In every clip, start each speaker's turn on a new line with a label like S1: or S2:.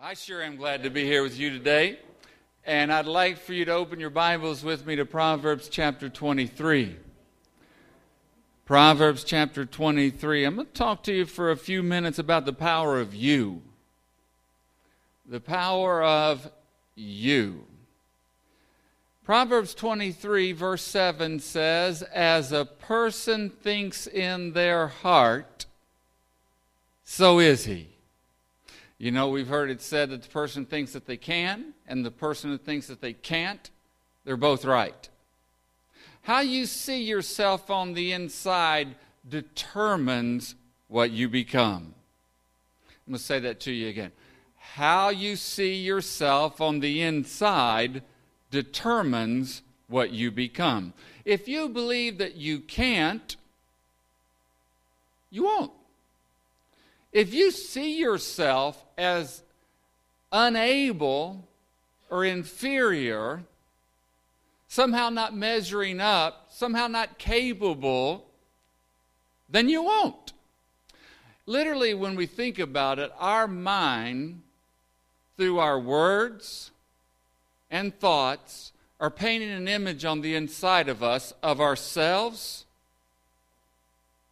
S1: I sure am glad to be here with you today. And I'd like for you to open your Bibles with me to Proverbs chapter 23. Proverbs chapter 23. I'm going to talk to you for a few minutes about the power of you. The power of you. Proverbs 23, verse 7 says, As a person thinks in their heart, so is he. You know, we've heard it said that the person thinks that they can, and the person who thinks that they can't, they're both right. How you see yourself on the inside determines what you become. I'm going to say that to you again. How you see yourself on the inside determines what you become. If you believe that you can't, you won't. If you see yourself as unable or inferior, somehow not measuring up, somehow not capable, then you won't. Literally, when we think about it, our mind, through our words and thoughts, are painting an image on the inside of us of ourselves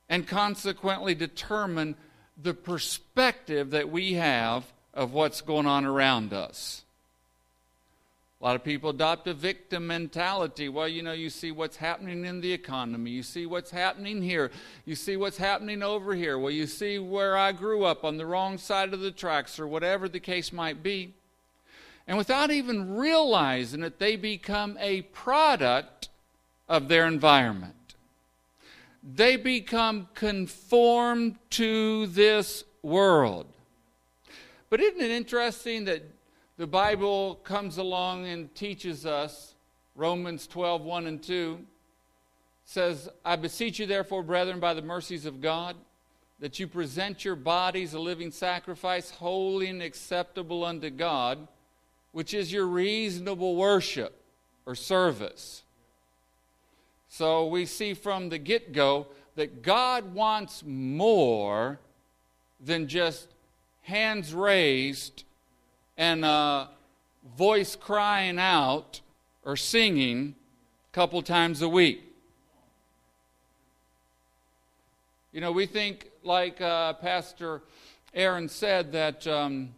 S1: and consequently determine the perspective that we have of what's going on around us. A lot of people adopt a victim mentality. Well, you know, you see what's happening in the economy. You see what's happening here. You see what's happening over here. Well, you see where I grew up on the wrong side of the tracks or whatever the case might be. And without even realizing it, they become a product of their environment they become conformed to this world. But isn't it interesting that the Bible comes along and teaches us, Romans 12, 1 and 2, says, I beseech you, therefore, brethren, by the mercies of God, that you present your bodies a living sacrifice, holy and acceptable unto God, which is your reasonable worship or service. So we see from the get go that God wants more than just hands raised and a voice crying out or singing a couple times a week. You know, we think, like uh, Pastor Aaron said, that um,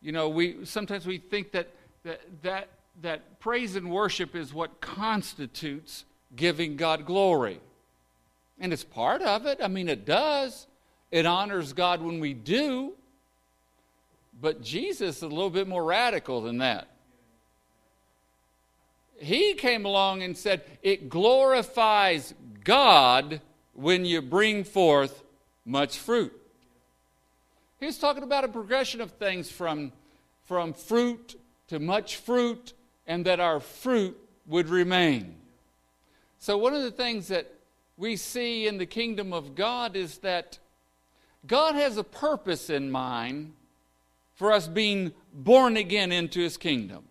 S1: you know we sometimes we think that that that that praise and worship is what constitutes giving God glory. And it's part of it. I mean, it does. It honors God when we do. But Jesus is a little bit more radical than that. He came along and said, It glorifies God when you bring forth much fruit. He was talking about a progression of things from, from fruit to much fruit, and that our fruit would remain. So, one of the things that we see in the kingdom of God is that God has a purpose in mind for us being born again into his kingdom.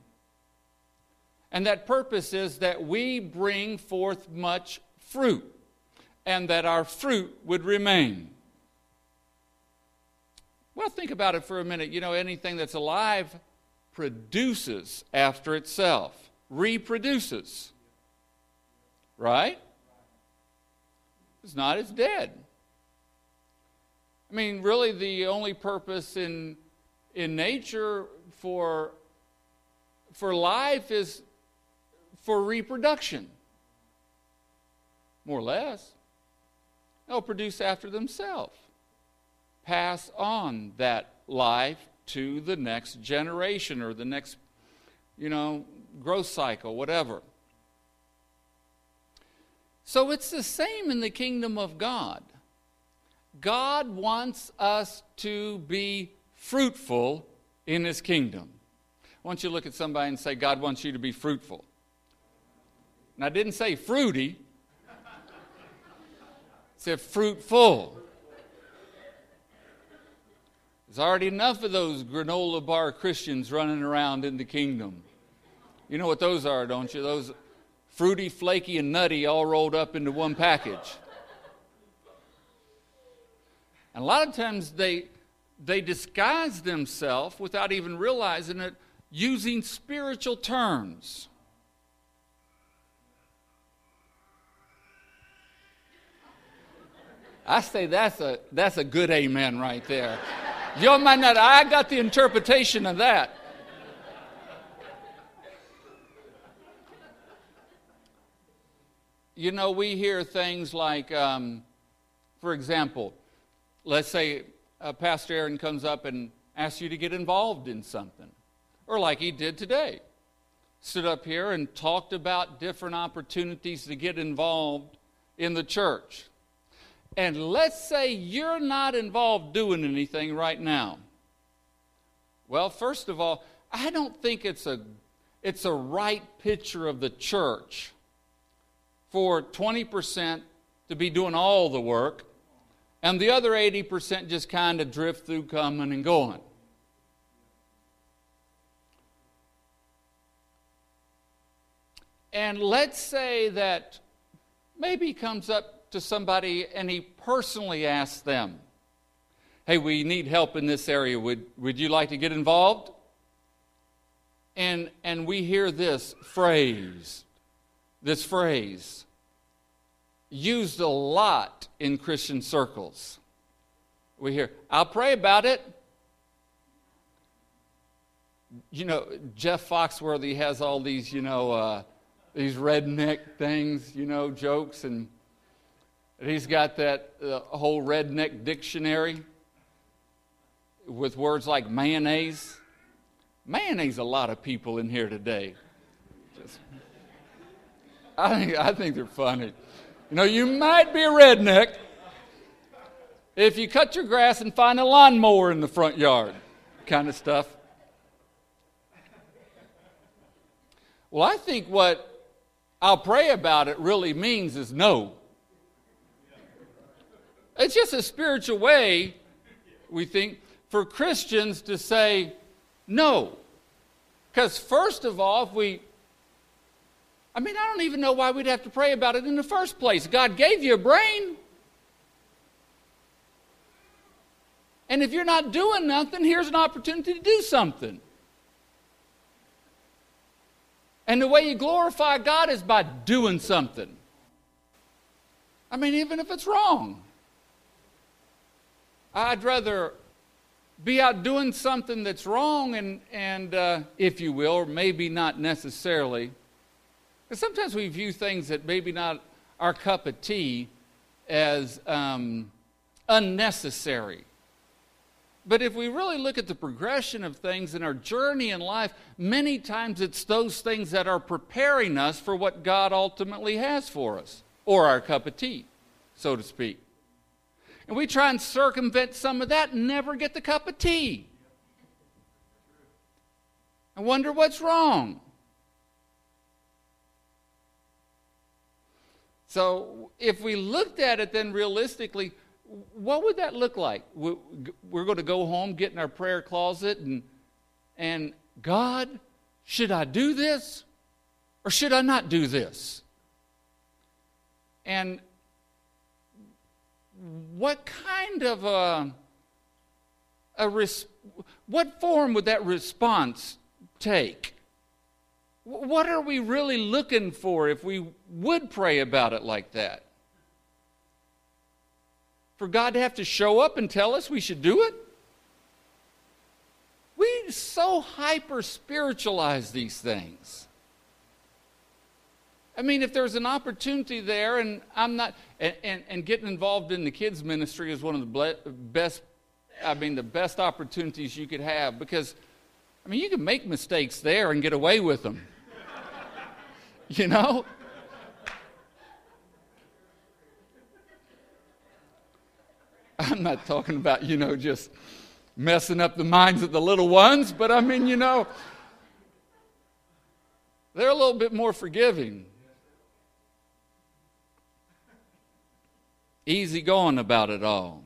S1: And that purpose is that we bring forth much fruit and that our fruit would remain. Well, think about it for a minute. You know, anything that's alive produces after itself, reproduces. Right? It's not, it's dead. I mean, really, the only purpose in, in nature for, for life is for reproduction, more or less. They'll produce after themselves, pass on that life to the next generation or the next, you know, growth cycle, whatever. So it's the same in the kingdom of God. God wants us to be fruitful in his kingdom. I want you look at somebody and say, God wants you to be fruitful. And I didn't say fruity, I said fruitful. There's already enough of those granola bar Christians running around in the kingdom. You know what those are, don't you? Those fruity, flaky, and nutty all rolled up into one package. And a lot of times they, they disguise themselves without even realizing it using spiritual terms. I say that's a, that's a good amen right there. You might not, I got the interpretation of that. You know, we hear things like, um, for example, let's say uh, Pastor Aaron comes up and asks you to get involved in something, or like he did today. Stood up here and talked about different opportunities to get involved in the church. And let's say you're not involved doing anything right now. Well, first of all, I don't think it's a, it's a right picture of the church for 20% to be doing all the work and the other 80% just kind of drift through coming and going. And let's say that maybe he comes up to somebody and he personally asks them, Hey, we need help in this area. Would, would you like to get involved? And, and we hear this phrase, this phrase, used a lot in Christian circles. We hear, I'll pray about it. You know, Jeff Foxworthy has all these, you know, uh, these redneck things, you know, jokes, and he's got that uh, whole redneck dictionary with words like mayonnaise. Mayonnaise, a lot of people in here today. I think I think they're funny. You know, you might be a redneck if you cut your grass and find a lawnmower in the front yard, kind of stuff. Well, I think what I'll pray about it really means is no. It's just a spiritual way, we think, for Christians to say no. Because, first of all, if we I mean, I don't even know why we'd have to pray about it in the first place. God gave you a brain. And if you're not doing nothing, here's an opportunity to do something. And the way you glorify God is by doing something. I mean, even if it's wrong. I'd rather be out doing something that's wrong and, and uh, if you will, or maybe not necessarily sometimes we view things that maybe not our cup of tea as um, unnecessary. But if we really look at the progression of things in our journey in life, many times it's those things that are preparing us for what God ultimately has for us, or our cup of tea, so to speak. And we try and circumvent some of that and never get the cup of tea. I wonder what's wrong. So if we looked at it then realistically, what would that look like? We're going to go home, get in our prayer closet, and, and God, should I do this or should I not do this? And what kind of a, a res, what form would that response take? What are we really looking for if we would pray about it like that? For God to have to show up and tell us we should do it? We so hyper spiritualize these things. I mean, if there's an opportunity there, and I'm not, and, and, and getting involved in the kids' ministry is one of the best, I mean, the best opportunities you could have because, I mean, you can make mistakes there and get away with them. You know? I'm not talking about, you know, just messing up the minds of the little ones, but I mean, you know, they're a little bit more forgiving. Easy going about it all.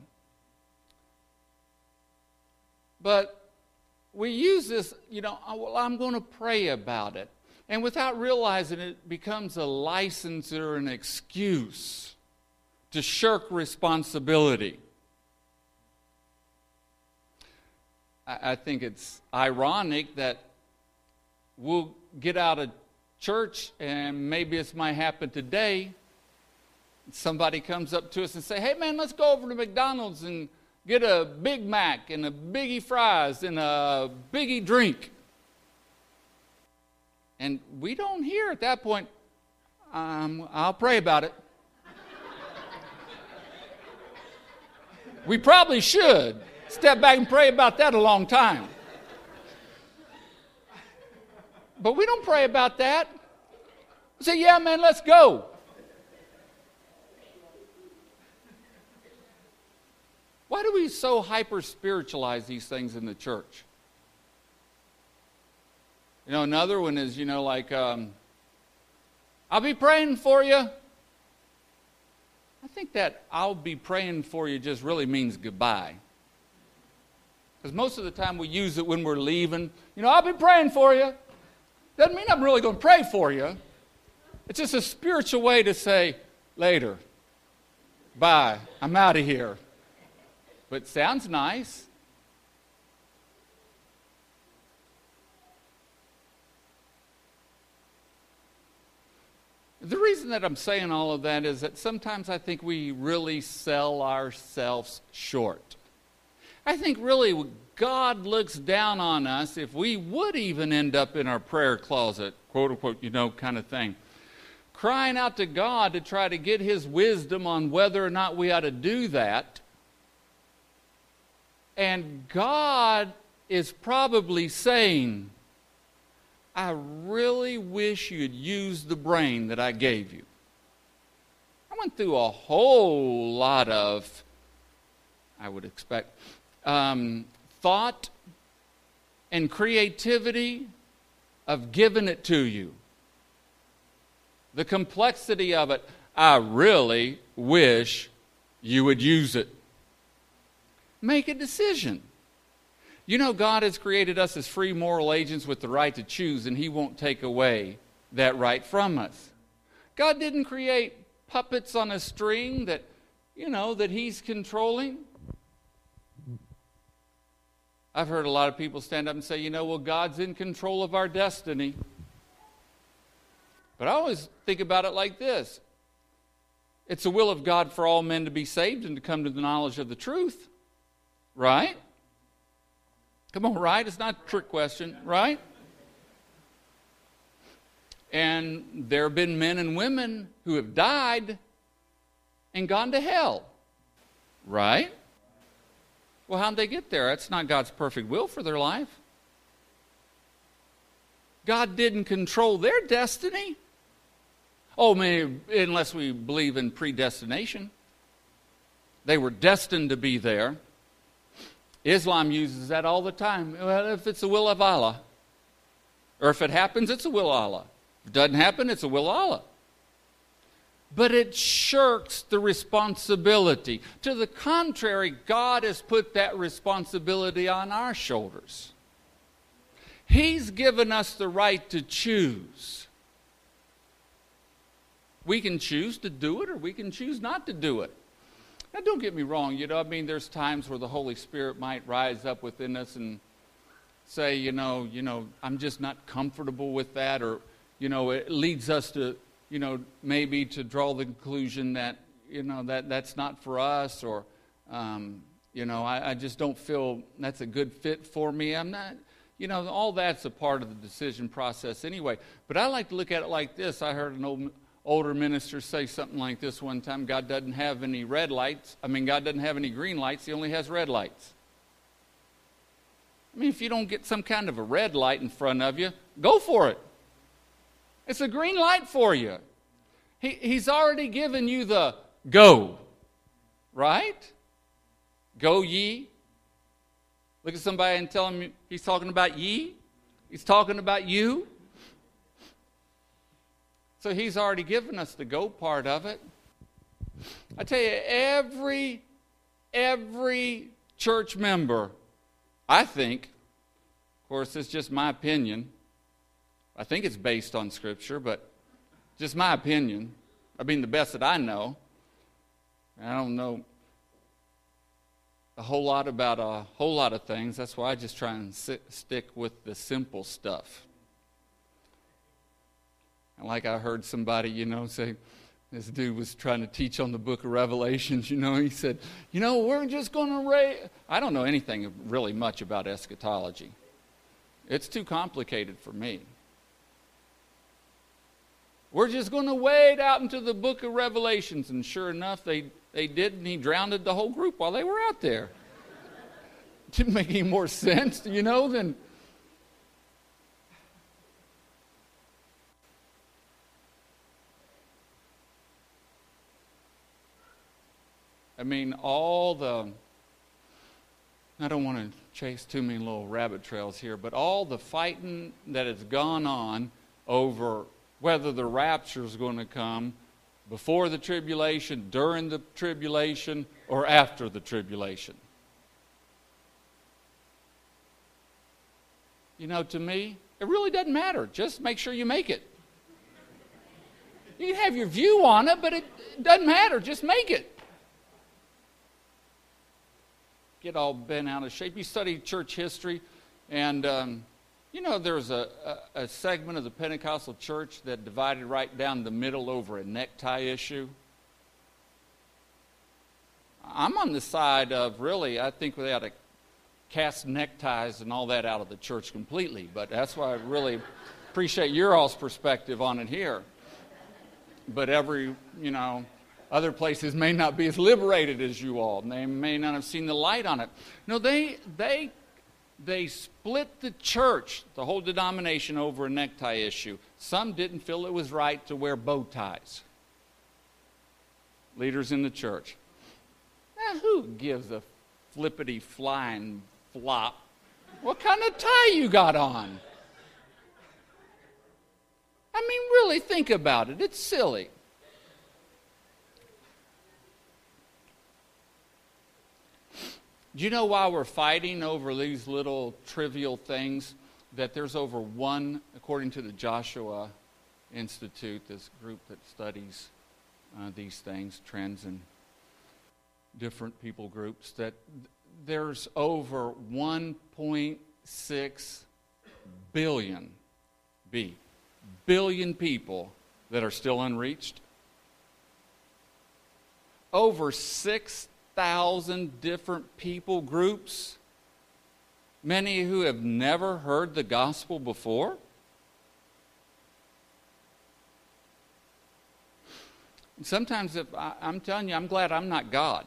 S1: But we use this, you know, well, I'm going to pray about it. And without realizing it, becomes a license or an excuse to shirk responsibility. I, I think it's ironic that we'll get out of church, and maybe this might happen today. Somebody comes up to us and say, "Hey, man, let's go over to McDonald's and get a Big Mac and a Biggie fries and a Biggie drink." And we don't hear at that point, um, "I'll pray about it." we probably should step back and pray about that a long time. But we don't pray about that. We say, yeah, man, let's go. Why do we so hyper spiritualize these things in the church? You know, another one is, you know, like, um, I'll be praying for you. I think that I'll be praying for you just really means goodbye. Because most of the time we use it when we're leaving. You know, I'll be praying for you. Doesn't mean I'm really going to pray for you. It's just a spiritual way to say, later, bye, I'm out of here. But sounds nice. The reason that I'm saying all of that is that sometimes I think we really sell ourselves short. I think really God looks down on us if we would even end up in our prayer closet, quote unquote, you know, kind of thing. Crying out to God to try to get His wisdom on whether or not we ought to do that. And God is probably saying, I really wish you'd use the brain that I gave you. I went through a whole lot of, I would expect, um, thought and creativity of giving it to you. The complexity of it, I really wish you would use it. Make a decision. You know, God has created us as free moral agents with the right to choose, and He won't take away that right from us. God didn't create puppets on a string that, you know, that He's controlling. I've heard a lot of people stand up and say, you know, well, God's in control of our destiny. But I always think about it like this it's the will of God for all men to be saved and to come to the knowledge of the truth, right? Come on, right? It's not a trick question, right? And there have been men and women who have died and gone to hell, right? Well, how'd they get there? That's not God's perfect will for their life. God didn't control their destiny. Oh, maybe, unless we believe in predestination. They were destined to be there. Islam uses that all the time. Well, if it's the will of Allah, or if it happens, it's the will of Allah. If it doesn't happen, it's the will of Allah but it shirks the responsibility. To the contrary, God has put that responsibility on our shoulders. He's given us the right to choose. We can choose to do it or we can choose not to do it. Now, don't get me wrong, you know, I mean, there's times where the Holy Spirit might rise up within us and say, you know, you know, I'm just not comfortable with that, or, you know, it leads us to you know, maybe to draw the conclusion that, you know, that that's not for us or, um, you know, I, I just don't feel that's a good fit for me. I'm not, you know, all that's a part of the decision process anyway. But I like to look at it like this. I heard an old, older ministers say something like this one time God doesn't have any red lights. I mean, God doesn't have any green lights, He only has red lights. I mean, if you don't get some kind of a red light in front of you, go for it. It's a green light for you. He, he's already given you the go, right? Go ye. Look at somebody and tell him he's talking about ye. He's talking about you. So he's already given us the go part of it. I tell you, every every church member, I think, of course, it's just my opinion, I think it's based on Scripture, but just my opinion. I mean, the best that I know. I don't know a whole lot about a whole lot of things. That's why I just try and sit, stick with the simple stuff. And like I heard somebody, you know, say, this dude was trying to teach on the book of Revelations, you know, he said, you know, we're just going to raise. I don't know anything really much about eschatology. It's too complicated for me. We're just going to wade out into the book of Revelations. And sure enough, they, they did, and he drowned the whole group while they were out there. Didn't make any more sense, you know, than I mean, all the, I don't want to chase too many little rabbit trails here, but all the fighting that has gone on over whether the rapture is going to come before the tribulation, during the tribulation, or after the tribulation. You know, to me, it really doesn't matter. Just make sure you make it. You can have your view on it, but it doesn't matter. Just make it get all bent out of shape. You study church history, and um, you know there's a, a, a, segment of the Pentecostal church that divided right down the middle over a necktie issue. I'm on the side of really, I think we ought to cast neckties and all that out of the church completely, but that's why I really appreciate your all's perspective on it here. But every, you know, other places may not be as liberated as you all. They may not have seen the light on it. No, they, they, they split the church, the whole denomination, over a necktie issue. Some didn't feel it was right to wear bow ties. Leaders in the church. Now, who gives a flippity flying flop? What kind of tie you got on? I mean, really think about it. It's silly. Do you know why we're fighting over these little trivial things? That there's over one, according to the Joshua Institute, this group that studies uh, these things, trends and different people groups, that there's over 1.6 billion, B, billion people that are still unreached. Over 6 thousand different people groups, many who have never heard the gospel before. Sometimes, if I, I'm telling you, I'm glad I'm not God.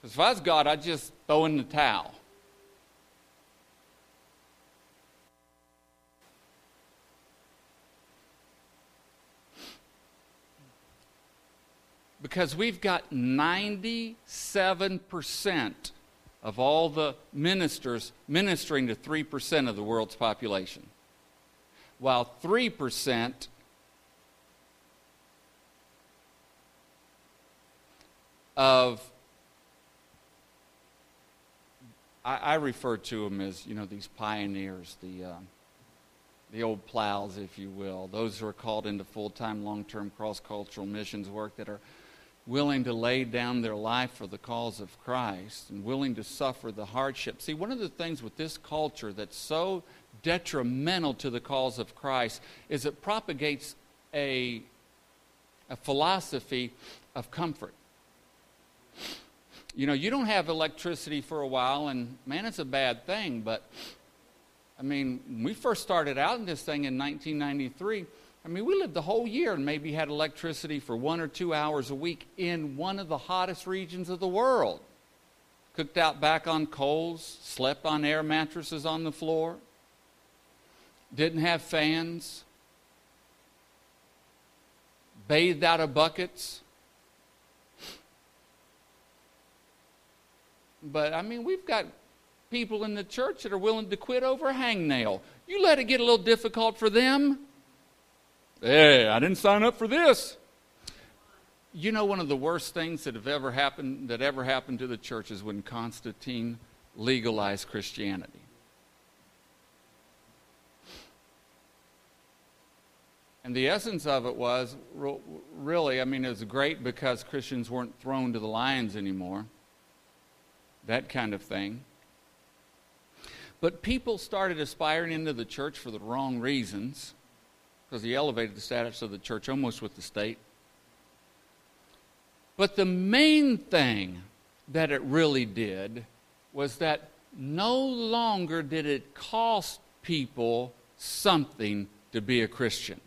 S1: Because if I was God, I'd just throw in the towel. Because we've got 97% of all the ministers ministering to 3% of the world's population, while 3% of I, I, refer to them as you know these pioneers, the uh, the old plows, if you will, those who are called into full-time, long-term cross-cultural missions work that are willing to lay down their life for the cause of Christ and willing to suffer the hardship. See, one of the things with this culture that's so detrimental to the cause of Christ is it propagates a, a philosophy of comfort. You know, you don't have electricity for a while, and man, it's a bad thing, but I mean, we first started out in this thing in 1993, I mean, we lived the whole year and maybe had electricity for one or two hours a week in one of the hottest regions of the world. Cooked out back on coals, slept on air mattresses on the floor, didn't have fans, bathed out of buckets. But I mean, we've got people in the church that are willing to quit over a hangnail. You let it get a little difficult for them, Hey, I didn't sign up for this. You know, one of the worst things that have ever happened that ever happened to the church is when Constantine legalized Christianity. And the essence of it was really, I mean, it was great because Christians weren't thrown to the lions anymore. that kind of thing. But people started aspiring into the church for the wrong reasons because he elevated the status of the church almost with the state. But the main thing that it really did was that no longer did it cost people something to be a Christian.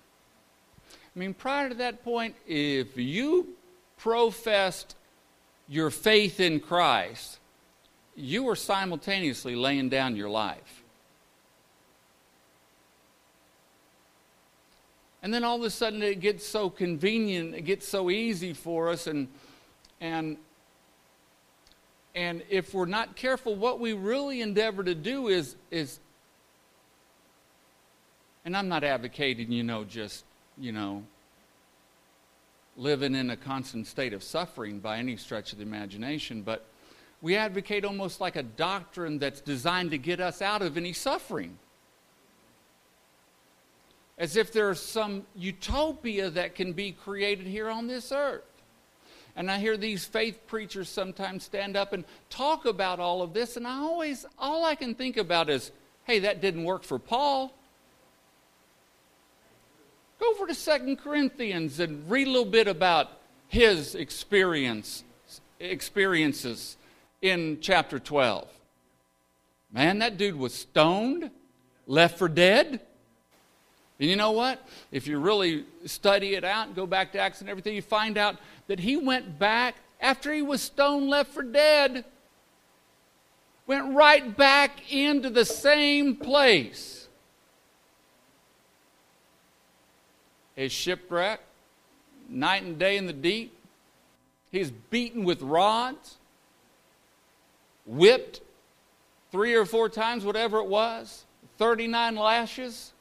S1: I mean, prior to that point, if you professed your faith in Christ, you were simultaneously laying down your life. And then all of a sudden it gets so convenient, it gets so easy for us, and, and, and if we're not careful, what we really endeavor to do is, is and I'm not advocating, you know, just, you know, living in a constant state of suffering by any stretch of the imagination, but we advocate almost like a doctrine that's designed to get us out of any suffering. As if there's some utopia that can be created here on this earth. And I hear these faith preachers sometimes stand up and talk about all of this, and I always, all I can think about is, hey, that didn't work for Paul. Go over to Second Corinthians and read a little bit about his experience, experiences in chapter 12. Man, that dude was stoned, left for dead. And you know what? If you really study it out and go back to Acts and everything, you find out that he went back after he was stoned, left for dead, went right back into the same place is shipwreck, night and day in the deep. He's beaten with rods, whipped three or four times, whatever it was, 39 lashes.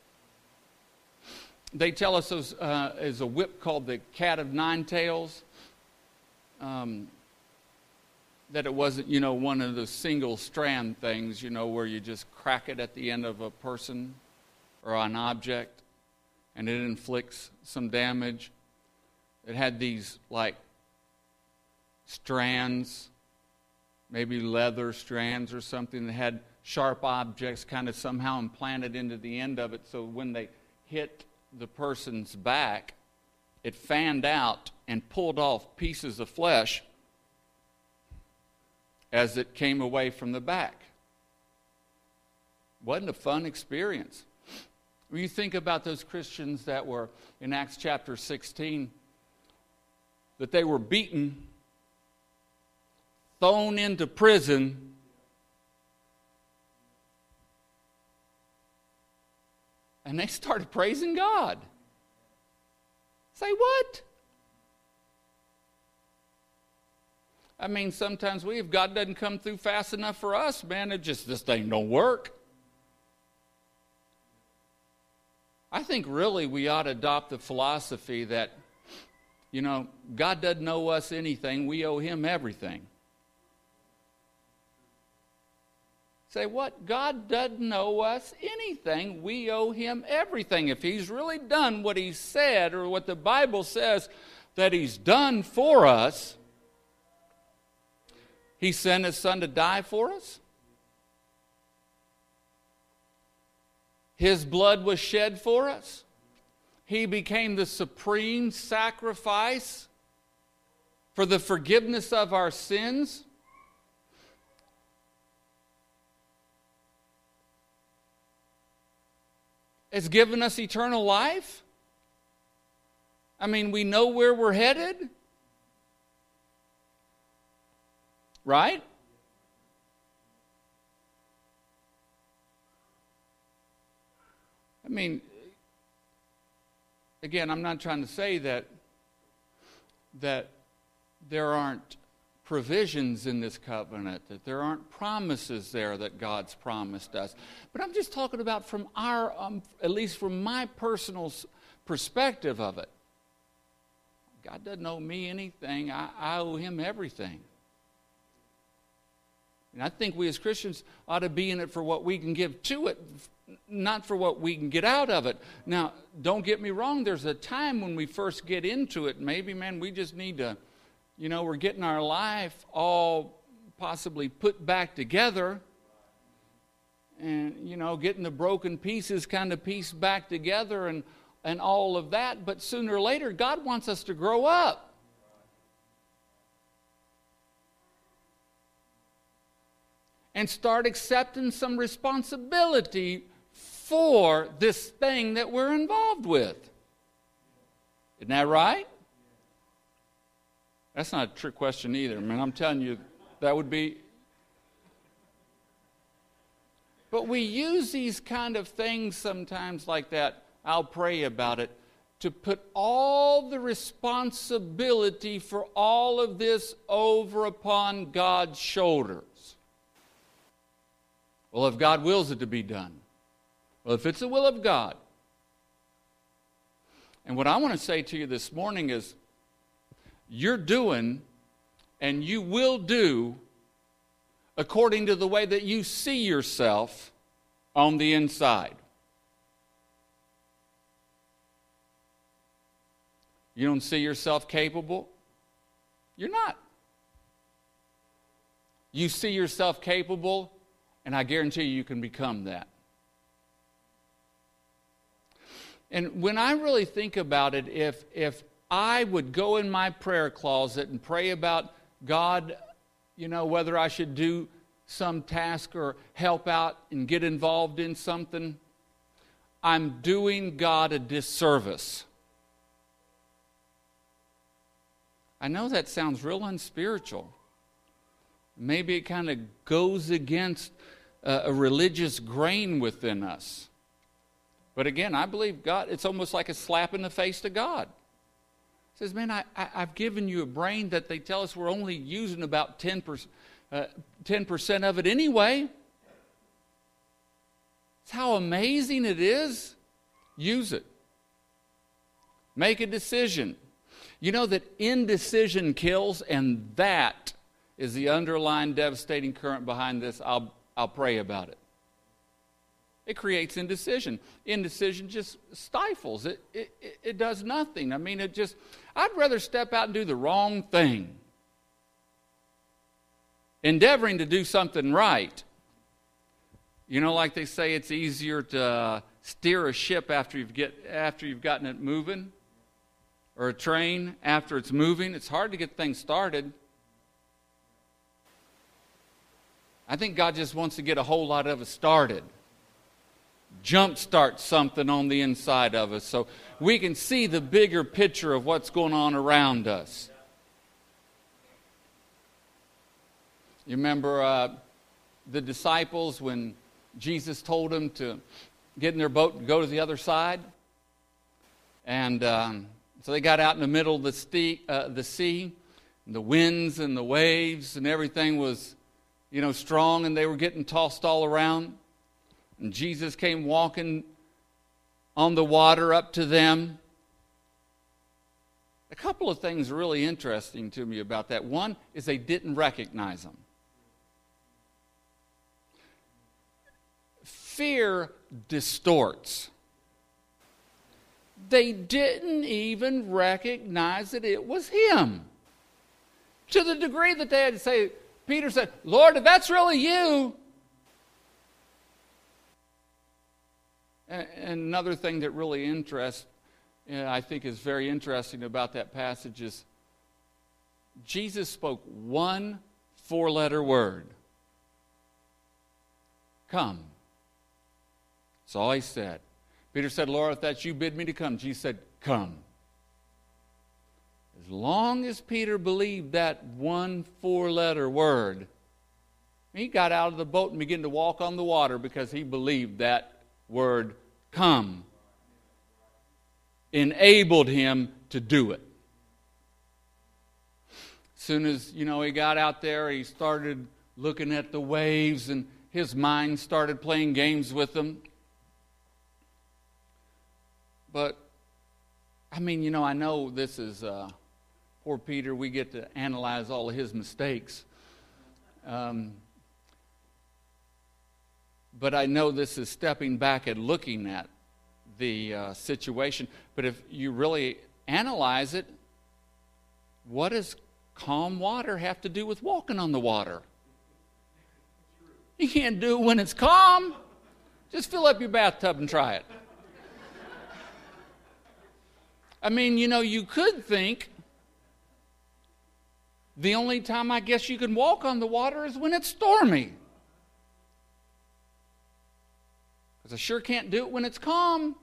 S1: They tell us there's uh, a whip called the cat of nine tails. Um, that it wasn't, you know, one of the single strand things, you know, where you just crack it at the end of a person or an object and it inflicts some damage. It had these like strands, maybe leather strands or something that had sharp objects kind of somehow implanted into the end of it so when they hit the person's back, it fanned out and pulled off pieces of flesh as it came away from the back. Wasn't a fun experience. When you think about those Christians that were in Acts chapter 16, that they were beaten, thrown into prison, and they started praising God. Say what? I mean, sometimes we, if God doesn't come through fast enough for us, man, it just, this thing don't work. I think really we ought to adopt the philosophy that, you know, God doesn't owe us anything, we owe Him everything. Say what? God doesn't owe us anything. We owe him everything. If he's really done what he said or what the Bible says that he's done for us, he sent his son to die for us. His blood was shed for us. He became the supreme sacrifice for the forgiveness of our sins. Has given us eternal life. I mean, we know where we're headed. Right? I mean, again, I'm not trying to say that that there aren't provisions in this covenant, that there aren't promises there that God's promised us. But I'm just talking about from our, um, at least from my personal perspective of it. God doesn't owe me anything, I, I owe Him everything. And I think we as Christians ought to be in it for what we can give to it not for what we can get out of it. Now, don't get me wrong, there's a time when we first get into it. Maybe, man, we just need to, you know, we're getting our life all possibly put back together and you know getting the broken pieces kind of pieced back together and and all of that. But sooner or later god wants us to grow up. And start accepting some responsibility for this thing that we're involved with. Isn't that right that's not a trick question either i mean i'm telling you that would be But we use these kind of things sometimes like that. I'll pray about it. To put all the responsibility for all of this over upon God's shoulders. Well, if God wills it to be done. Well, if it's the will of God. And what I want to say to you this morning is you're doing and you will do according to the way that you see yourself on the inside. You don't see yourself capable? You're not. You see yourself capable, and I guarantee you, you can become that. And when I really think about it, if, if I would go in my prayer closet and pray about God, you know, whether I should do some task or help out and get involved in something, I'm doing God a disservice. I know that sounds real unspiritual. Maybe it kind of goes against a, a religious grain within us. But again, I believe God, it's almost like a slap in the face to God. Says, Man, I, have given you a brain that they tell us we're only using about 10%, uh, 10% of it anyway. It's how amazing it is. Use it. Make a decision. You know that indecision kills, and that is the underlying devastating current behind this. I'll, I'll pray about it. It creates indecision. Indecision just stifles. It, it, it does nothing. I mean, it just, I'd rather step out and do the wrong thing. Endeavoring to do something right. You know, like they say, it's easier to steer a ship after you've, get, after you've gotten it moving, or a train after it's moving. It's hard to get things started. I think God just wants to get a whole lot of us started jumpstart something on the inside of us so we can see the bigger picture of what's going on around us. You remember uh, the disciples when Jesus told them to get in their boat and go to the other side? And um, so they got out in the middle of the, sea, uh, the sea, and the winds and the waves and everything was, you know, strong, and they were getting tossed all around. And Jesus came walking on the water up to them. A couple of things really interesting to me about that. One is they didn't recognize him. Fear distorts. They didn't even recognize that it was him. To the degree that they had to say, Peter said, Lord, if that's really you, And another thing that really interests, uh, I think is very interesting about that passage is Jesus spoke one four letter word Come. That's all he said. Peter said, Lord, if that's you, bid me to come. Jesus said, Come. As long as Peter believed that one four letter word, he got out of the boat and began to walk on the water because he believed that word come enabled him to do it. As soon as, you know, he got out there, he started looking at the waves and his mind started playing games with them. But, I mean, you know, I know this is uh, poor Peter. We get to analyze all of his mistakes. Um, but I know this is stepping back and looking at the uh, situation. But if you really analyze it, what does calm water have to do with walking on the water? You can't do it when it's calm. Just fill up your bathtub and try it. I mean, you know, you could think the only time I guess you can walk on the water is when it's stormy. Because I sure can't do it when it's calm.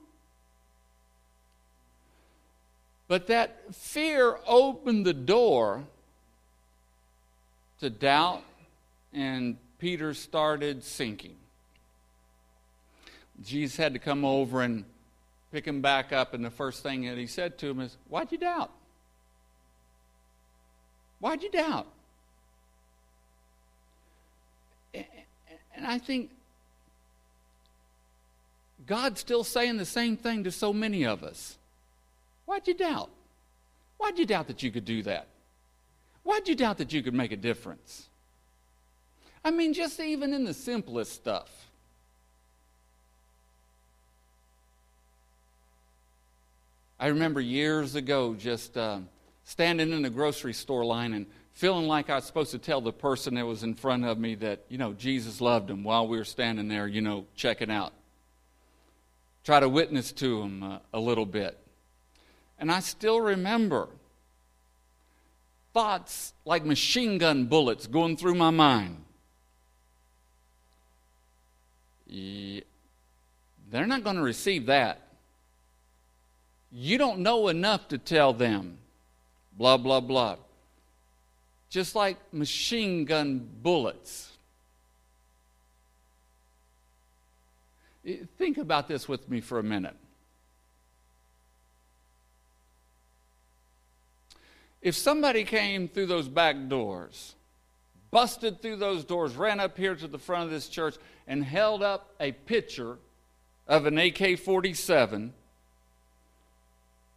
S1: But that fear opened the door to doubt, and Peter started sinking. Jesus had to come over and pick him back up, and the first thing that he said to him is, Why'd you doubt? Why'd you doubt? And I think God's still saying the same thing to so many of us. Why'd you doubt? Why'd you doubt that you could do that? Why'd you doubt that you could make a difference? I mean, just even in the simplest stuff. I remember years ago just uh, standing in the grocery store line and feeling like I was supposed to tell the person that was in front of me that, you know, Jesus loved him while we were standing there, you know, checking out. Try to witness to them uh, a little bit. And I still remember thoughts like machine gun bullets going through my mind. Yeah, they're not going to receive that. You don't know enough to tell them, blah, blah, blah. Just like machine gun bullets. Think about this with me for a minute. If somebody came through those back doors, busted through those doors, ran up here to the front of this church, and held up a picture of an AK 47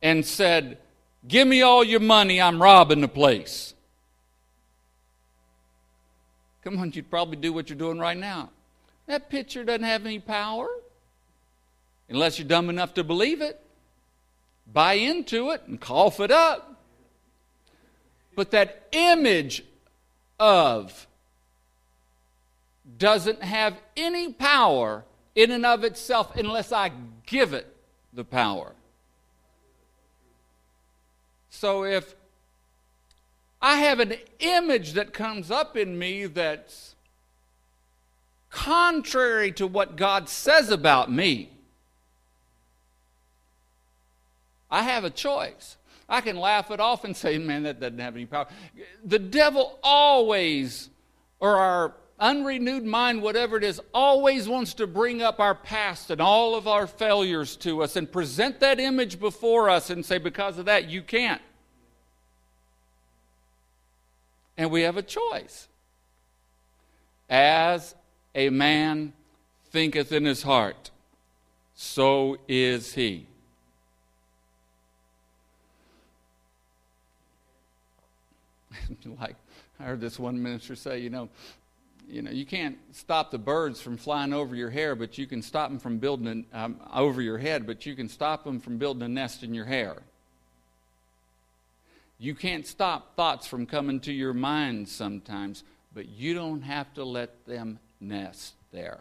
S1: and said, Give me all your money, I'm robbing the place. Come on, you'd probably do what you're doing right now. That picture doesn't have any power unless you're dumb enough to believe it, buy into it, and cough it up. But that image of doesn't have any power in and of itself unless I give it the power. So if I have an image that comes up in me that's contrary to what God says about me, I have a choice. I can laugh it off and say, man, that doesn't have any power. The devil always, or our unrenewed mind, whatever it is, always wants to bring up our past and all of our failures to us and present that image before us and say, because of that, you can't. And we have a choice. As a man thinketh in his heart, so is he. like I heard this one minister say, you know, you know, you can't stop the birds from flying over your hair, but you can stop them from building um, over your head, but you can stop them from building a nest in your hair. You can't stop thoughts from coming to your mind sometimes, but you don't have to let them nest there.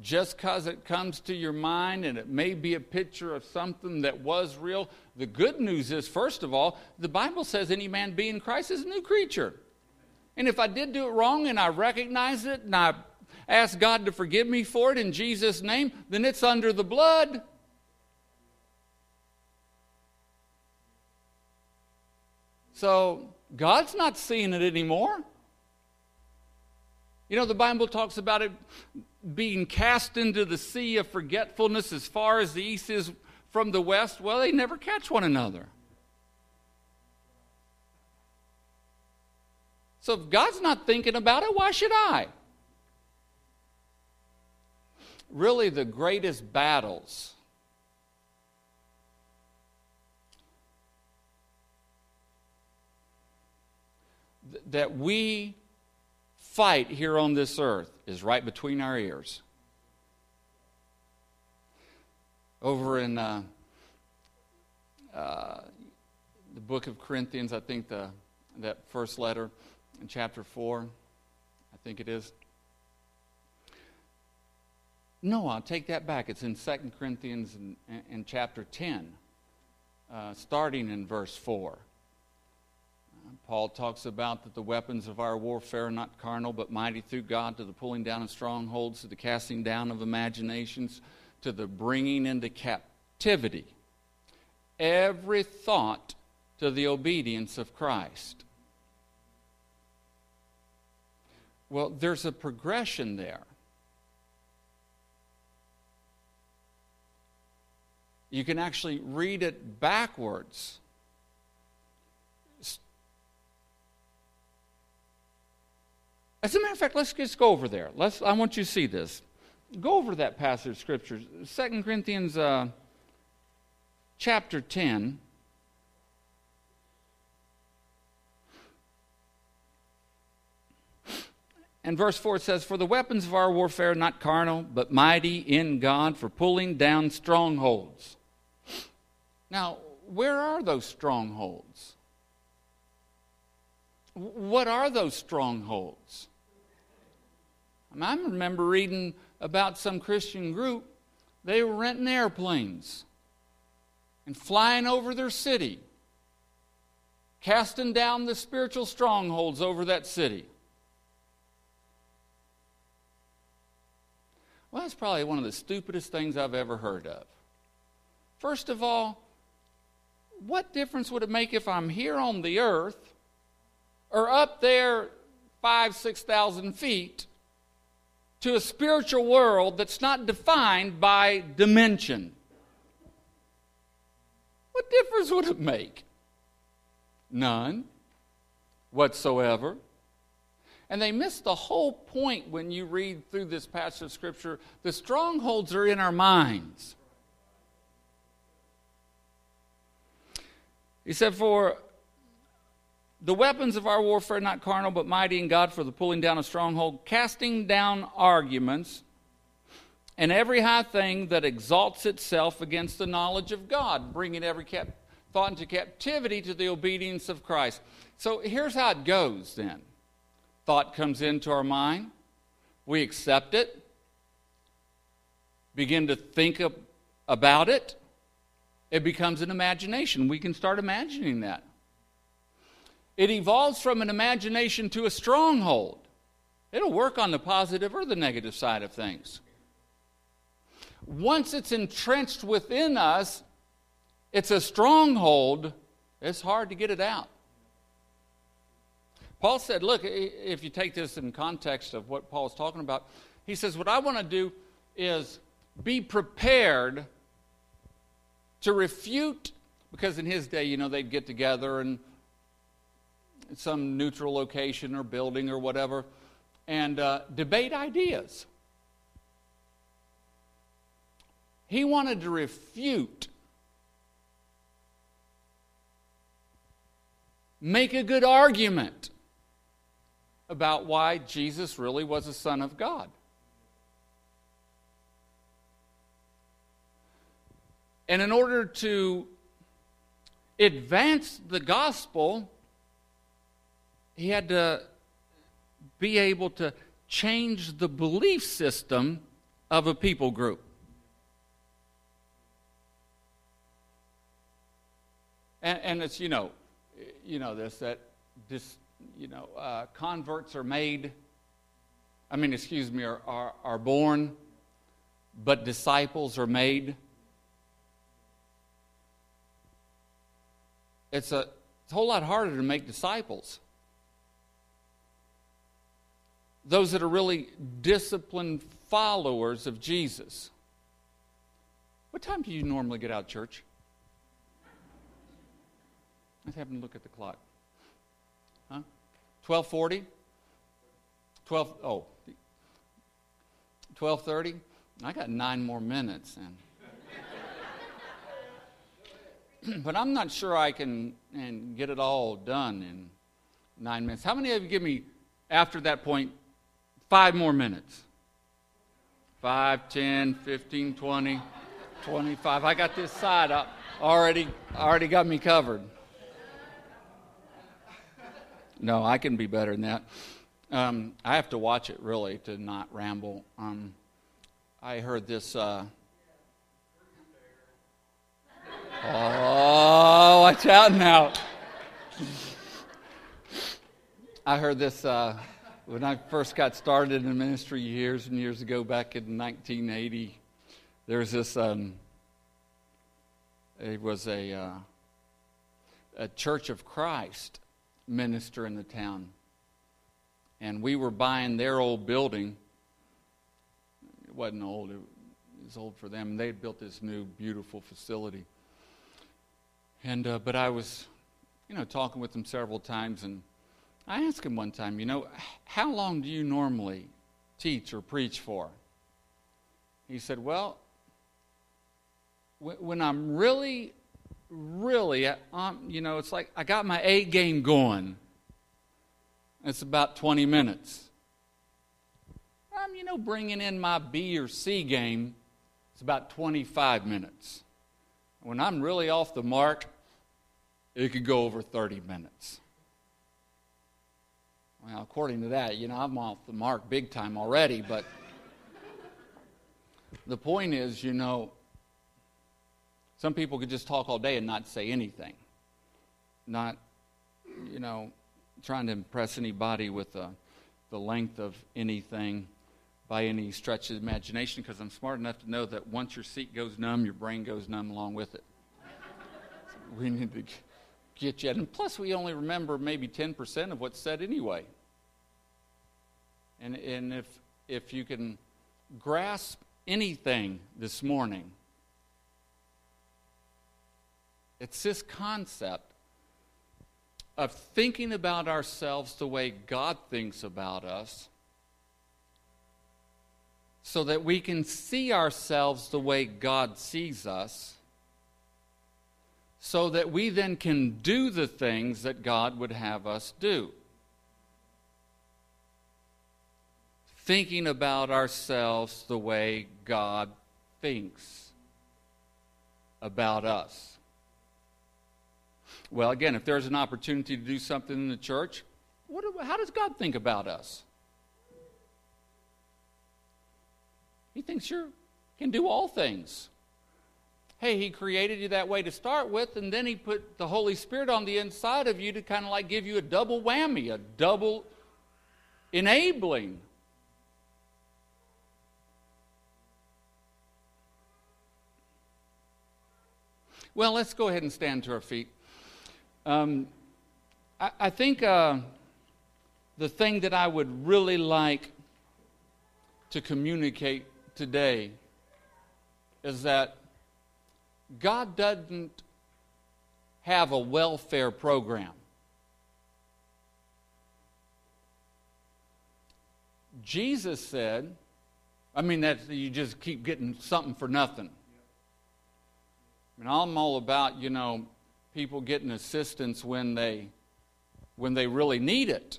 S1: just because it comes to your mind and it may be a picture of something that was real, the good news is, first of all, the Bible says any man be in Christ is a new creature. And if I did do it wrong and I recognize it and I ask God to forgive me for it in Jesus' name, then it's under the blood. So God's not seeing it anymore. You know, the Bible talks about it being cast into the sea of forgetfulness as far as the east is from the west, well, they never catch one another. So if God's not thinking about it, why should I? Really, the greatest battles that we fight here on this earth is right between our ears. Over in uh, uh, the book of Corinthians, I think the, that first letter, in chapter 4, I think it is. No, I'll take that back. It's in 2 Corinthians in, in chapter 10, uh, starting in verse 4. Paul talks about that the weapons of our warfare are not carnal, but mighty through God to the pulling down of strongholds, to the casting down of imaginations, to the bringing into captivity every thought to the obedience of Christ. Well, there's a progression there. You can actually read it backwards. As a matter of fact, let's just go over there. Let's, I want you to see this. Go over that passage of Scripture, 2 Corinthians uh, chapter 10. And verse 4 says, For the weapons of our warfare are not carnal, but mighty in God for pulling down strongholds. Now, where are those strongholds? What are those strongholds? I remember reading about some Christian group, they were renting airplanes and flying over their city, casting down the spiritual strongholds over that city. Well, that's probably one of the stupidest things I've ever heard of. First of all, what difference would it make if I'm here on the earth or up there five, six thousand feet to a spiritual world that's not defined by dimension? What difference would it make? None whatsoever. And they miss the whole point when you read through this passage of Scripture. The strongholds are in our minds. He said, For the weapons of our warfare not carnal, but mighty in God for the pulling down of stronghold, casting down arguments and every high thing that exalts itself against the knowledge of God, bringing every cap- thought into captivity to the obedience of Christ. So here's how it goes then thought comes into our mind, we accept it, begin to think about it, it becomes an imagination. We can start imagining that. It evolves from an imagination to a stronghold. It'll work on the positive or the negative side of things. Once it's entrenched within us, it's a stronghold. It's hard to get it out. Paul said, look, if you take this in context of what Paul is talking about, he says, what I want to do is be prepared to refute, because in his day, you know, they'd get together in some neutral location or building or whatever and uh, debate ideas. He wanted to refute, make a good argument about why Jesus really was a Son of God. And in order to advance the gospel, he had to be able to change the belief system of a people group. And, and it's, you know, you know this, that this you know, uh, converts are made, I mean, excuse me, are, are, are born, but disciples are made. It's a, it's a whole lot harder to make disciples. Those that are really disciplined followers of Jesus. What time do you normally get out, of church? Let's have a look at the clock. Huh? 1240? 12, oh, 1230? I got nine more minutes. And but I'm not sure I can and get it all done in nine minutes. How many of you give me, after that point, five more minutes? Five, ten, fifteen, twenty, twenty-five. I got this side up already, already got me covered. No, I can be better than that. Um, I have to watch it really to not ramble. Um, I heard this. Uh, oh, watch out now. I heard this uh, when I first got started in ministry years and years ago, back in 1980. There was this. Um, it was a uh, a Church of Christ minister in the town and we were buying their old building. It wasn't old, it was old for them. They had built this new, beautiful facility. And, uh, but I was, you know, talking with them several times, and I asked him one time, you know, how long do you normally teach or preach for? He said, well, when I'm really, really, um, you know, it's like I got my A game going it's about 20 minutes. I'm, you know, bringing in my B or C game, it's about 25 minutes. When I'm really off the mark, it could go over 30 minutes. Well, according to that, you know, I'm off the mark big time already, but the point is, you know, some people could just talk all day and not say anything. Not, you know, trying to impress anybody with the, the length of anything by any stretch of imagination because I'm smart enough to know that once your seat goes numb, your brain goes numb along with it. so we need to get you. And plus, we only remember maybe 10% of what's said anyway. And, and if, if you can grasp anything this morning, it's this concept of thinking about ourselves the way God thinks about us so that we can see ourselves the way God sees us, so that we then can do the things that God would have us do. Thinking about ourselves the way God thinks about us. Well, again, if there's an opportunity to do something in the church, what, how does God think about us? He thinks you can do all things. Hey, He created you that way to start with, and then He put the Holy Spirit on the inside of you to kind of like give you a double whammy, a double enabling. Well, let's go ahead and stand to our feet. Um, I, I, think uh, the thing that I would really like to communicate today is that God doesn't have a welfare program. Jesus said, I mean, that you just keep getting something for nothing. I mean, I'm all about, you know, people getting assistance when they when they really need it.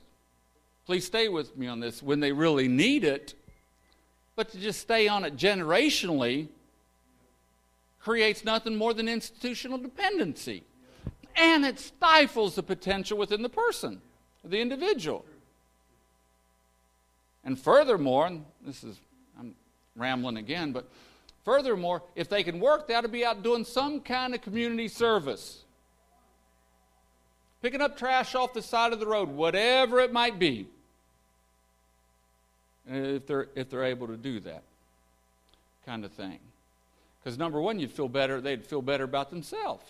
S1: Please stay with me on this. When they really need it, but to just stay on it generationally creates nothing more than institutional dependency. And it stifles the potential within the person, the individual. And furthermore, and this is, I'm rambling again, but furthermore, if they can work, they ought to be out doing some kind of community service picking up trash off the side of the road, whatever it might be, eh, if they're, if they're able to do that kind of thing. Because number one, you'd feel better, they'd feel better about themselves.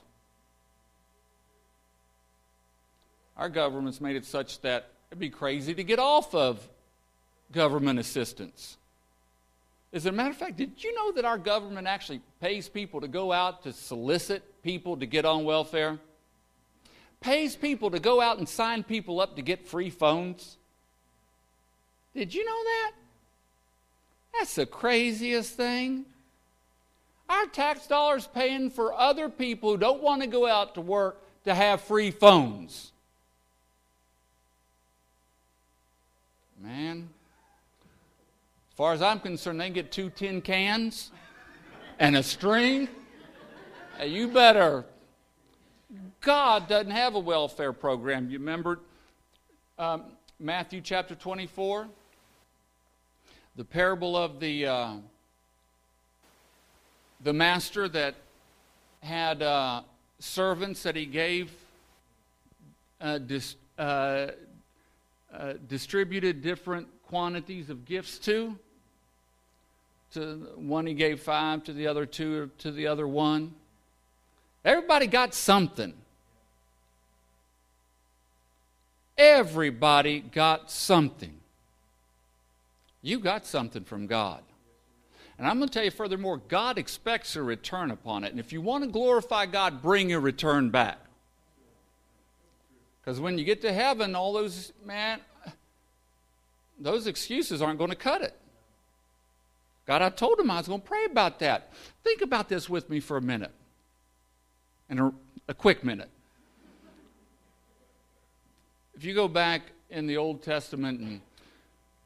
S1: Our government's made it such that it'd be crazy to get off of government assistance. As a matter of fact, did you know that our government actually pays people to go out to solicit people to get on welfare? pays people to go out and sign people up to get free phones. Did you know that? That's the craziest thing. Our tax dollars paying for other people who don't want to go out to work to have free phones. Man, as far as I'm concerned, they get two tin cans and a string. Hey, you better God doesn't have a welfare program. You remember um, Matthew chapter 24, the parable of the, uh, the master that had uh, servants that he gave, uh, dis, uh, uh, distributed different quantities of gifts to. To one he gave five, to the other two, to the other one. Everybody got something. Everybody got something. You got something from God. And I'm going to tell you furthermore, God expects a return upon it. And if you want to glorify God, bring your return back. Because when you get to heaven, all those, man, those excuses aren't going to cut it. God, I told him I was going to pray about that. Think about this with me for a minute. And a, a quick minute. If you go back in the Old Testament and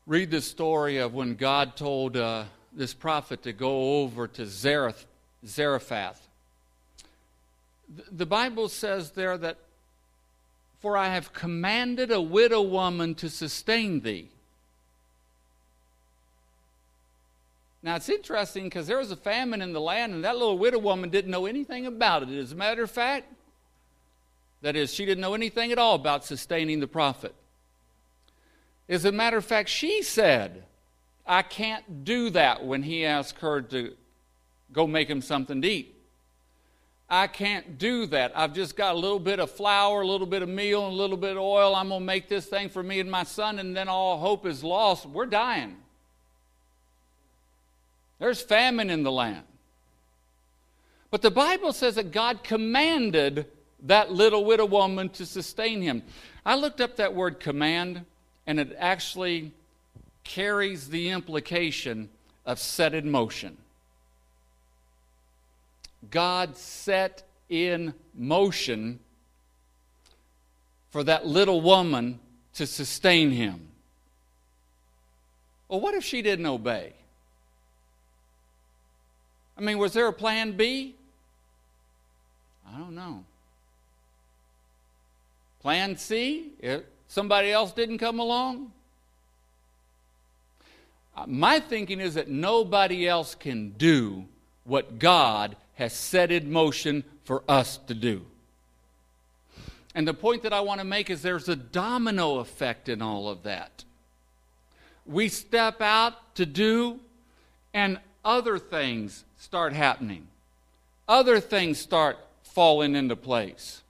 S1: read the story of when God told uh, this prophet to go over to Zareph, Zarephath, the Bible says there that, For I have commanded a widow woman to sustain thee. Now it's interesting because there was a famine in the land, and that little widow woman didn't know anything about it. As a matter of fact, that is, she didn't know anything at all about sustaining the prophet. As a matter of fact, she said, I can't do that when he asked her to go make him something to eat. I can't do that. I've just got a little bit of flour, a little bit of meal, and a little bit of oil. I'm going to make this thing for me and my son, and then all hope is lost. We're dying. There's famine in the land. But the Bible says that God commanded that little widow woman to sustain him. I looked up that word command, and it actually carries the implication of set in motion. God set in motion for that little woman to sustain him. Well, what if she didn't obey? I mean, was there a plan B? I don't know. Plan C, if somebody else didn't come along? Uh, my thinking is that nobody else can do what God has set in motion for us to do. And the point that I want to make is there's a domino effect in all of that. We step out to do, and other things start happening. Other things start falling into place.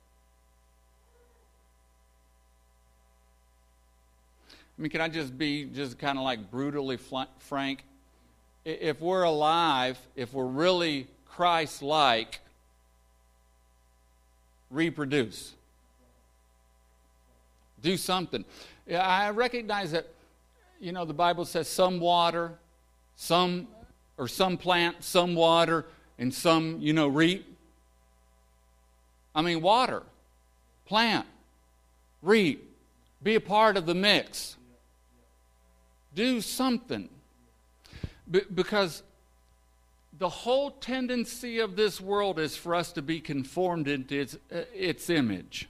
S1: I mean, can I just be just kind of like brutally frank? If we're alive, if we're really Christ like, reproduce. Do something. I recognize that, you know, the Bible says some water, some, or some plant, some water, and some, you know, reap. I mean, water, plant, reap, be a part of the mix. Do something. Because the whole tendency of this world is for us to be conformed into its, uh, its image.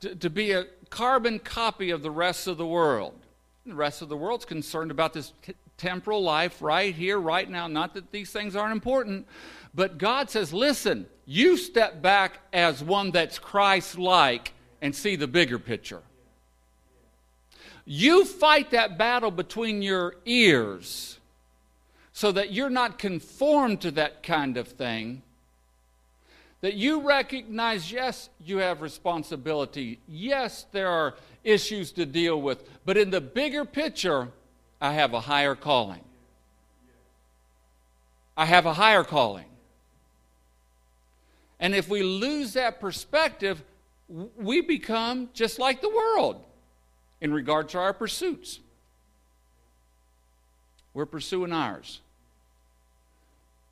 S1: To, to be a carbon copy of the rest of the world. The rest of the world's concerned about this t- temporal life right here, right now. Not that these things aren't important, but God says, listen, you step back as one that's Christ like and see the bigger picture. You fight that battle between your ears so that you're not conformed to that kind of thing. That you recognize, yes, you have responsibility. Yes, there are issues to deal with. But in the bigger picture, I have a higher calling. I have a higher calling. And if we lose that perspective, we become just like the world in regard to our pursuits. We're pursuing ours.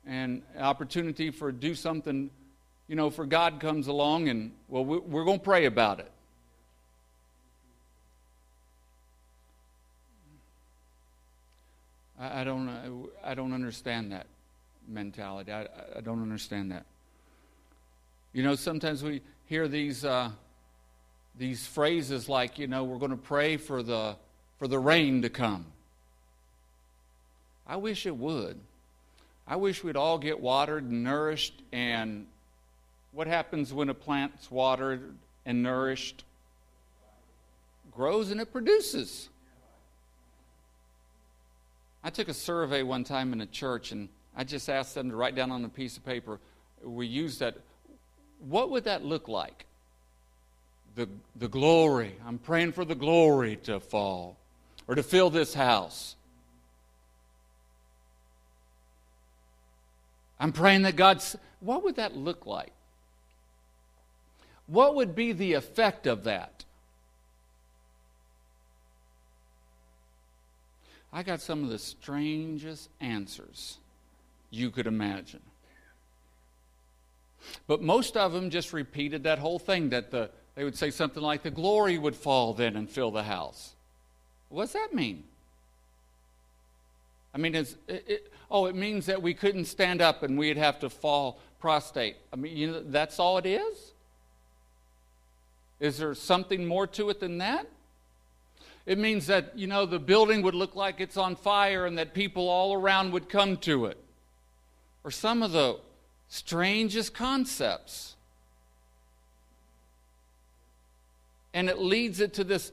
S1: And opportunity for do something, you know, for God comes along and, well, we're going to pray about it. I don't, I don't understand that mentality. I, I don't understand that. You know, sometimes we hear these uh, these phrases like, you know, we're going to pray for the, for the rain to come. I wish it would. I wish we'd all get watered and nourished. And what happens when a plant's watered and nourished? Grows and it produces. I took a survey one time in a church and I just asked them to write down on a piece of paper. We used that. What would that look like? The, the glory. I'm praying for the glory to fall or to fill this house. I'm praying that God's. What would that look like? What would be the effect of that? I got some of the strangest answers you could imagine. But most of them just repeated that whole thing that the, they would say something like, the glory would fall then and fill the house. What's that mean? I mean, it, it, oh, it means that we couldn't stand up and we'd have to fall prostrate. I mean, you know, that's all it is? Is there something more to it than that? It means that, you know, the building would look like it's on fire and that people all around would come to it. Or some of the strangest concepts. And it leads it to this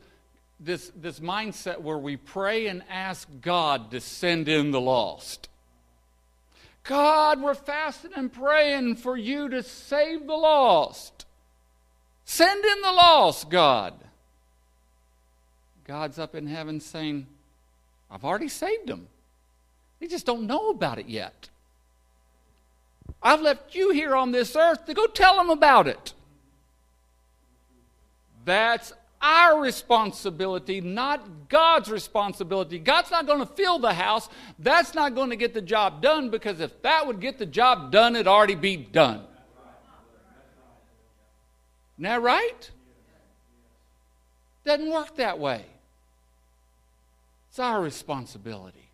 S1: this, this mindset where we pray and ask God to send in the lost. God, we're fasting and praying for you to save the lost. Send in the lost, God. God's up in heaven saying, I've already saved them. They just don't know about it yet. I've left you here on this earth to go tell them about it. That's our responsibility, not God's responsibility. God's not going to fill the house. That's not going to get the job done because if that would get the job done, it'd already be done. Now, right? Doesn't work that way. It's our responsibility.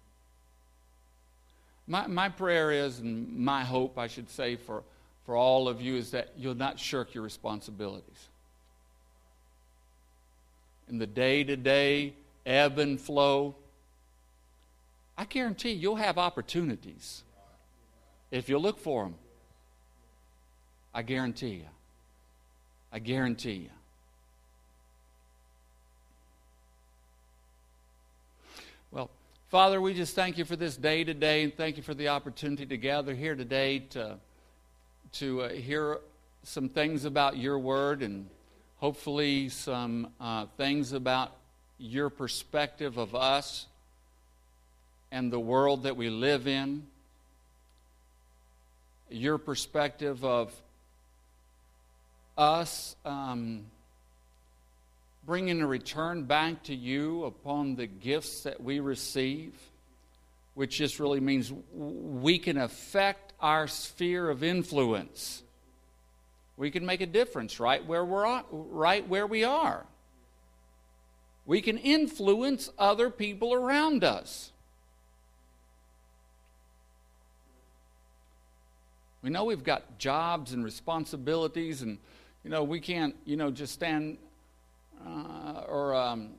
S1: My, my prayer is, and my hope, I should say, for, for all of you is that you'll not shirk your responsibilities in the day to day ebb and flow, I guarantee you'll have opportunities if you look for them. I guarantee you. I guarantee you. Well, Father, we just thank you for this day today and thank you for the opportunity to gather here today to, to uh, hear some things about your word and hopefully some uh, things about your perspective of us and the world that we live in, your perspective of us um, bringing a return back to you upon the gifts that we receive, which just really means we can affect our sphere of influence we can make a difference right where we're right where we are. We can influence other people around us. We know we've got jobs and responsibilities, and you know we can't, you know, just stand uh, or um,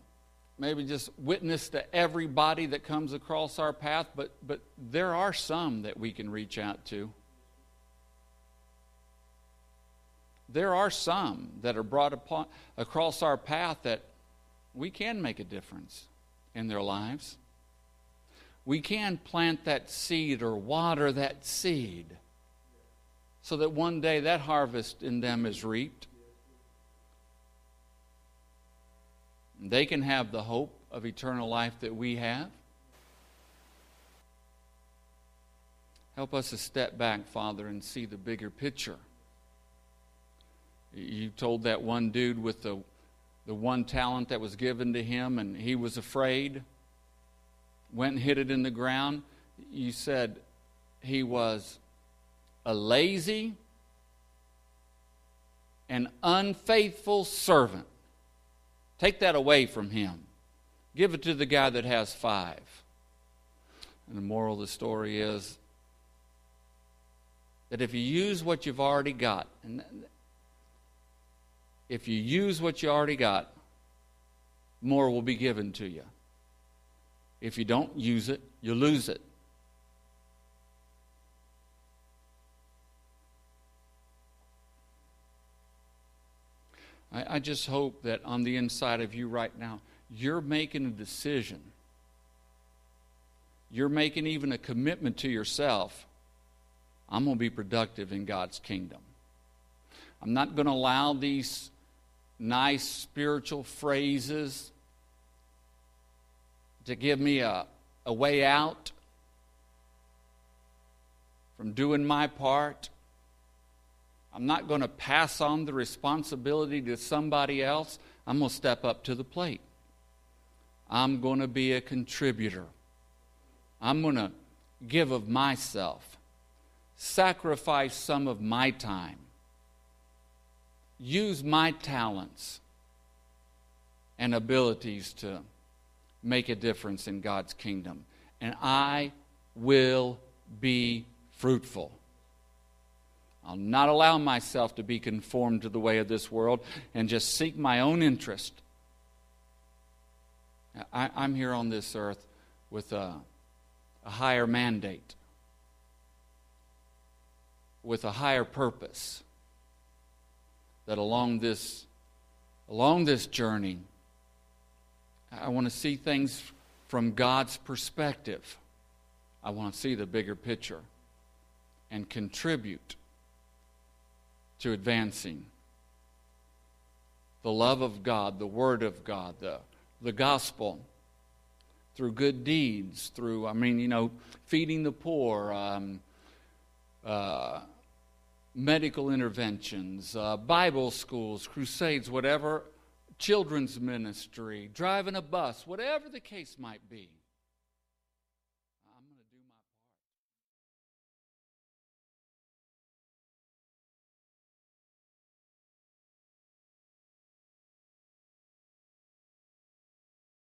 S1: maybe just witness to everybody that comes across our path. But but there are some that we can reach out to. there are some that are brought upon, across our path that we can make a difference in their lives. We can plant that seed or water that seed so that one day that harvest in them is reaped. They can have the hope of eternal life that we have. Help us to step back, Father, and see the bigger picture. You told that one dude with the, the one talent that was given to him, and he was afraid, went and hid it in the ground. You said he was a lazy and unfaithful servant. Take that away from him. Give it to the guy that has five. And the moral of the story is that if you use what you've already got, and if you use what you already got, more will be given to you. If you don't use it, you lose it. I, I just hope that on the inside of you right now, you're making a decision. You're making even a commitment to yourself. I'm going to be productive in God's kingdom. I'm not going to allow these nice spiritual phrases to give me a, a way out from doing my part. I'm not going to pass on the responsibility to somebody else. I'm going to step up to the plate. I'm going to be a contributor. I'm going to give of myself, sacrifice some of my time, use my talents and abilities to make a difference in God's kingdom. And I will be fruitful. I'll not allow myself to be conformed to the way of this world and just seek my own interest. I, am here on this earth with a, a higher mandate, with a higher purpose. That along this, along this journey, I want to see things from God's perspective. I want to see the bigger picture and contribute to advancing the love of God, the Word of God, the, the gospel through good deeds, through, I mean, you know, feeding the poor, um, uh, medical interventions, uh, Bible schools, crusades, whatever, children's ministry, driving a bus, whatever the case might be.